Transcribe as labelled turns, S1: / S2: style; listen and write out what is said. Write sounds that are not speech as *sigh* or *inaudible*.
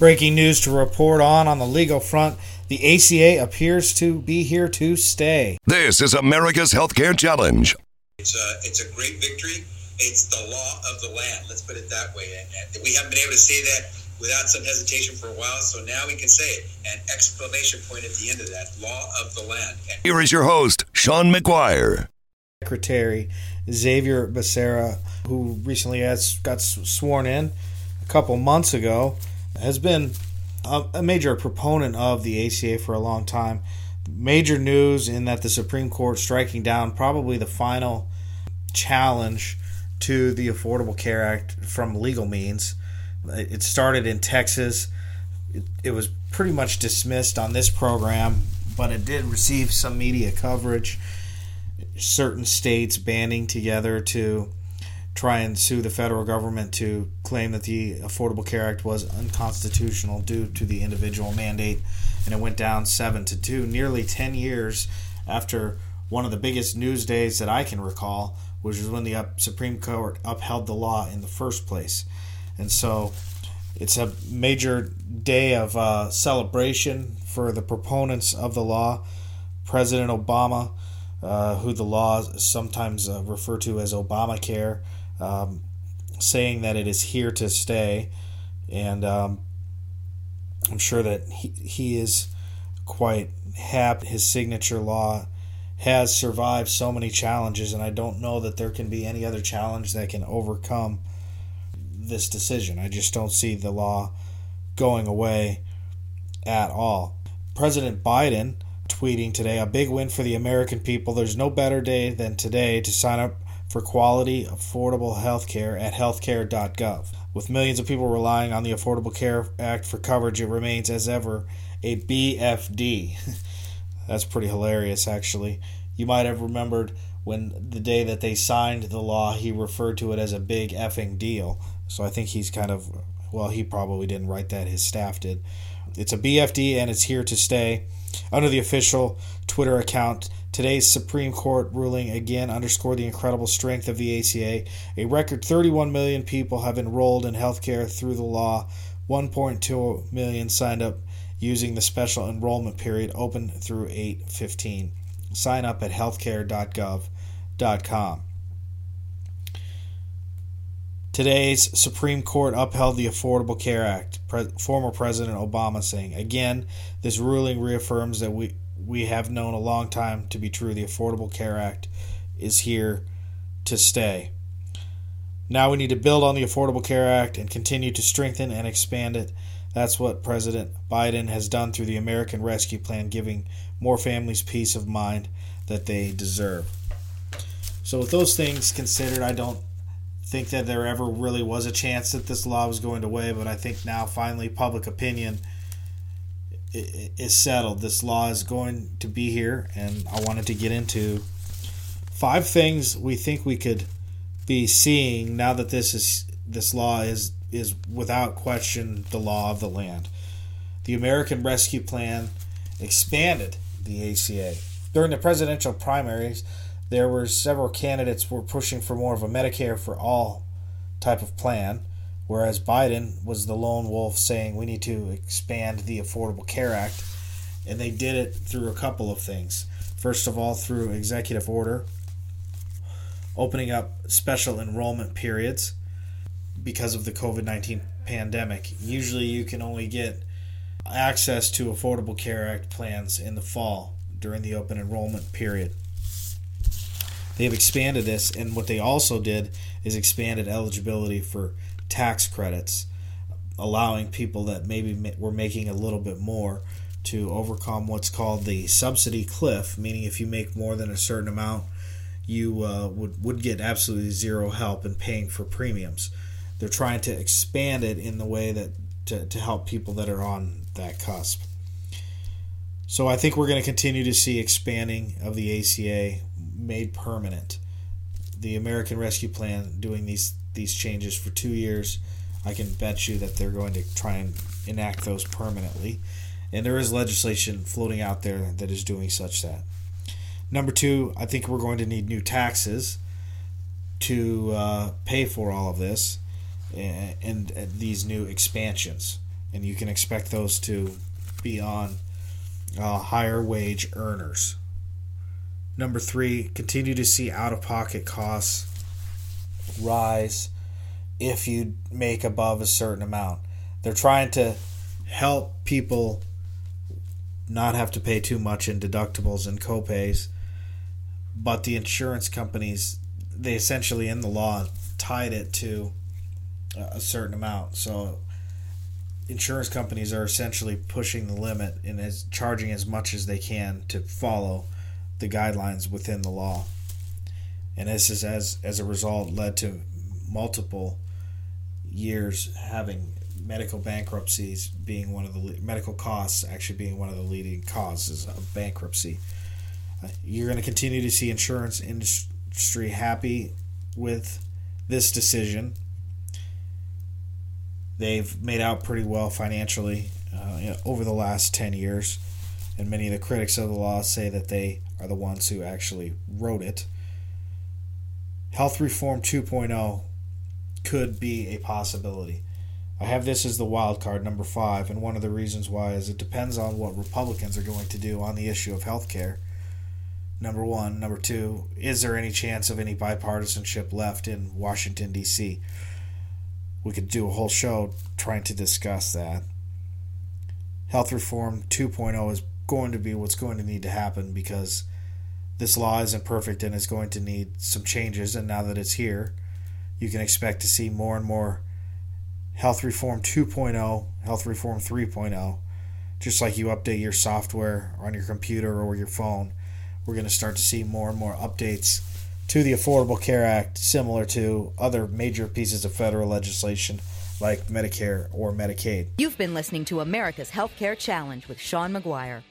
S1: Breaking news to report on on the legal front. The ACA appears to be here to stay.
S2: This is America's Healthcare Challenge.
S3: It's a, it's a great victory. It's the law of the land. Let's put it that way. And we haven't been able to say that without some hesitation for a while, so now we can say it. An exclamation point at the end of that law of the land.
S2: Here is your host, Sean McGuire.
S1: Secretary Xavier Becerra, who recently has got sworn in a couple months ago, has been a, a major proponent of the ACA for a long time. Major news in that the Supreme Court striking down probably the final challenge to the Affordable Care Act from legal means. It started in Texas. It, it was pretty much dismissed on this program, but it did receive some media coverage. Certain states banding together to try and sue the federal government to claim that the Affordable Care Act was unconstitutional due to the individual mandate, and it went down seven to two, nearly ten years after one of the biggest news days that I can recall, which was when the Supreme Court upheld the law in the first place, and so it's a major day of uh, celebration for the proponents of the law. President Obama, uh, who the law sometimes uh, refer to as Obamacare, um, saying that it is here to stay, and um, I'm sure that he, he is quite happy. His signature law has survived so many challenges, and I don't know that there can be any other challenge that can overcome this decision. I just don't see the law going away at all. President Biden tweeting today a big win for the American people. There's no better day than today to sign up for quality, affordable health care at healthcare.gov. With millions of people relying on the Affordable Care Act for coverage, it remains as ever a BFD. *laughs* That's pretty hilarious, actually. You might have remembered when the day that they signed the law, he referred to it as a big effing deal. So I think he's kind of, well, he probably didn't write that, his staff did. It's a BFD and it's here to stay. Under the official Twitter account, Today's Supreme Court ruling again underscored the incredible strength of the ACA. A record 31 million people have enrolled in healthcare through the law. 1.2 million signed up using the special enrollment period open through 815. Sign up at healthcare.gov.com. Today's Supreme Court upheld the Affordable Care Act. Pre- former President Obama saying, again, this ruling reaffirms that we we have known a long time to be true. The Affordable Care Act is here to stay. Now we need to build on the Affordable Care Act and continue to strengthen and expand it. That's what President Biden has done through the American Rescue Plan, giving more families peace of mind that they deserve. So, with those things considered, I don't think that there ever really was a chance that this law was going away, but I think now finally public opinion is settled. This law is going to be here, and I wanted to get into five things we think we could be seeing now that this is this law is is without question the law of the land. The American Rescue Plan expanded the ACA. During the presidential primaries, there were several candidates were pushing for more of a Medicare for all type of plan whereas Biden was the lone wolf saying we need to expand the Affordable Care Act. And they did it through a couple of things. First of all, through executive order, opening up special enrollment periods because of the COVID 19 pandemic. Usually, you can only get access to Affordable Care Act plans in the fall during the open enrollment period. They've expanded this, and what they also did is expanded eligibility for tax credits, allowing people that maybe were making a little bit more to overcome what's called the subsidy cliff, meaning if you make more than a certain amount, you uh, would, would get absolutely zero help in paying for premiums. They're trying to expand it in the way that to, to help people that are on that cusp. So I think we're going to continue to see expanding of the ACA made permanent. The American Rescue Plan doing these these changes for two years, I can bet you that they're going to try and enact those permanently. And there is legislation floating out there that is doing such that. Number two, I think we're going to need new taxes to uh, pay for all of this and, and, these new expansions. and you can expect those to be on uh, higher wage earners. Number three, continue to see out of pocket costs rise if you make above a certain amount. They're trying to help people not have to pay too much in deductibles and copays, but the insurance companies, they essentially in the law tied it to a certain amount. So insurance companies are essentially pushing the limit and is charging as much as they can to follow the guidelines within the law. And this has as as a result led to multiple years having medical bankruptcies being one of the medical costs actually being one of the leading causes of bankruptcy. Uh, you're going to continue to see insurance industry happy with this decision. They've made out pretty well financially uh, over the last 10 years, and many of the critics of the law say that they are the ones who actually wrote it. Health Reform 2.0 could be a possibility. I have this as the wild card number five, and one of the reasons why is it depends on what Republicans are going to do on the issue of health care. Number one. Number two, is there any chance of any bipartisanship left in Washington, D.C.? We could do a whole show trying to discuss that. Health Reform 2.0 is going to be what's going to need to happen because this law isn't perfect and is going to need some changes, and now that it's here, you can expect to see more and more Health Reform 2.0, Health Reform 3.0. Just like you update your software on your computer or your phone, we're going to start to see more and more updates to the Affordable Care Act, similar to other major pieces of federal legislation like Medicare or Medicaid.
S4: You've been listening to America's Healthcare Challenge with Sean McGuire.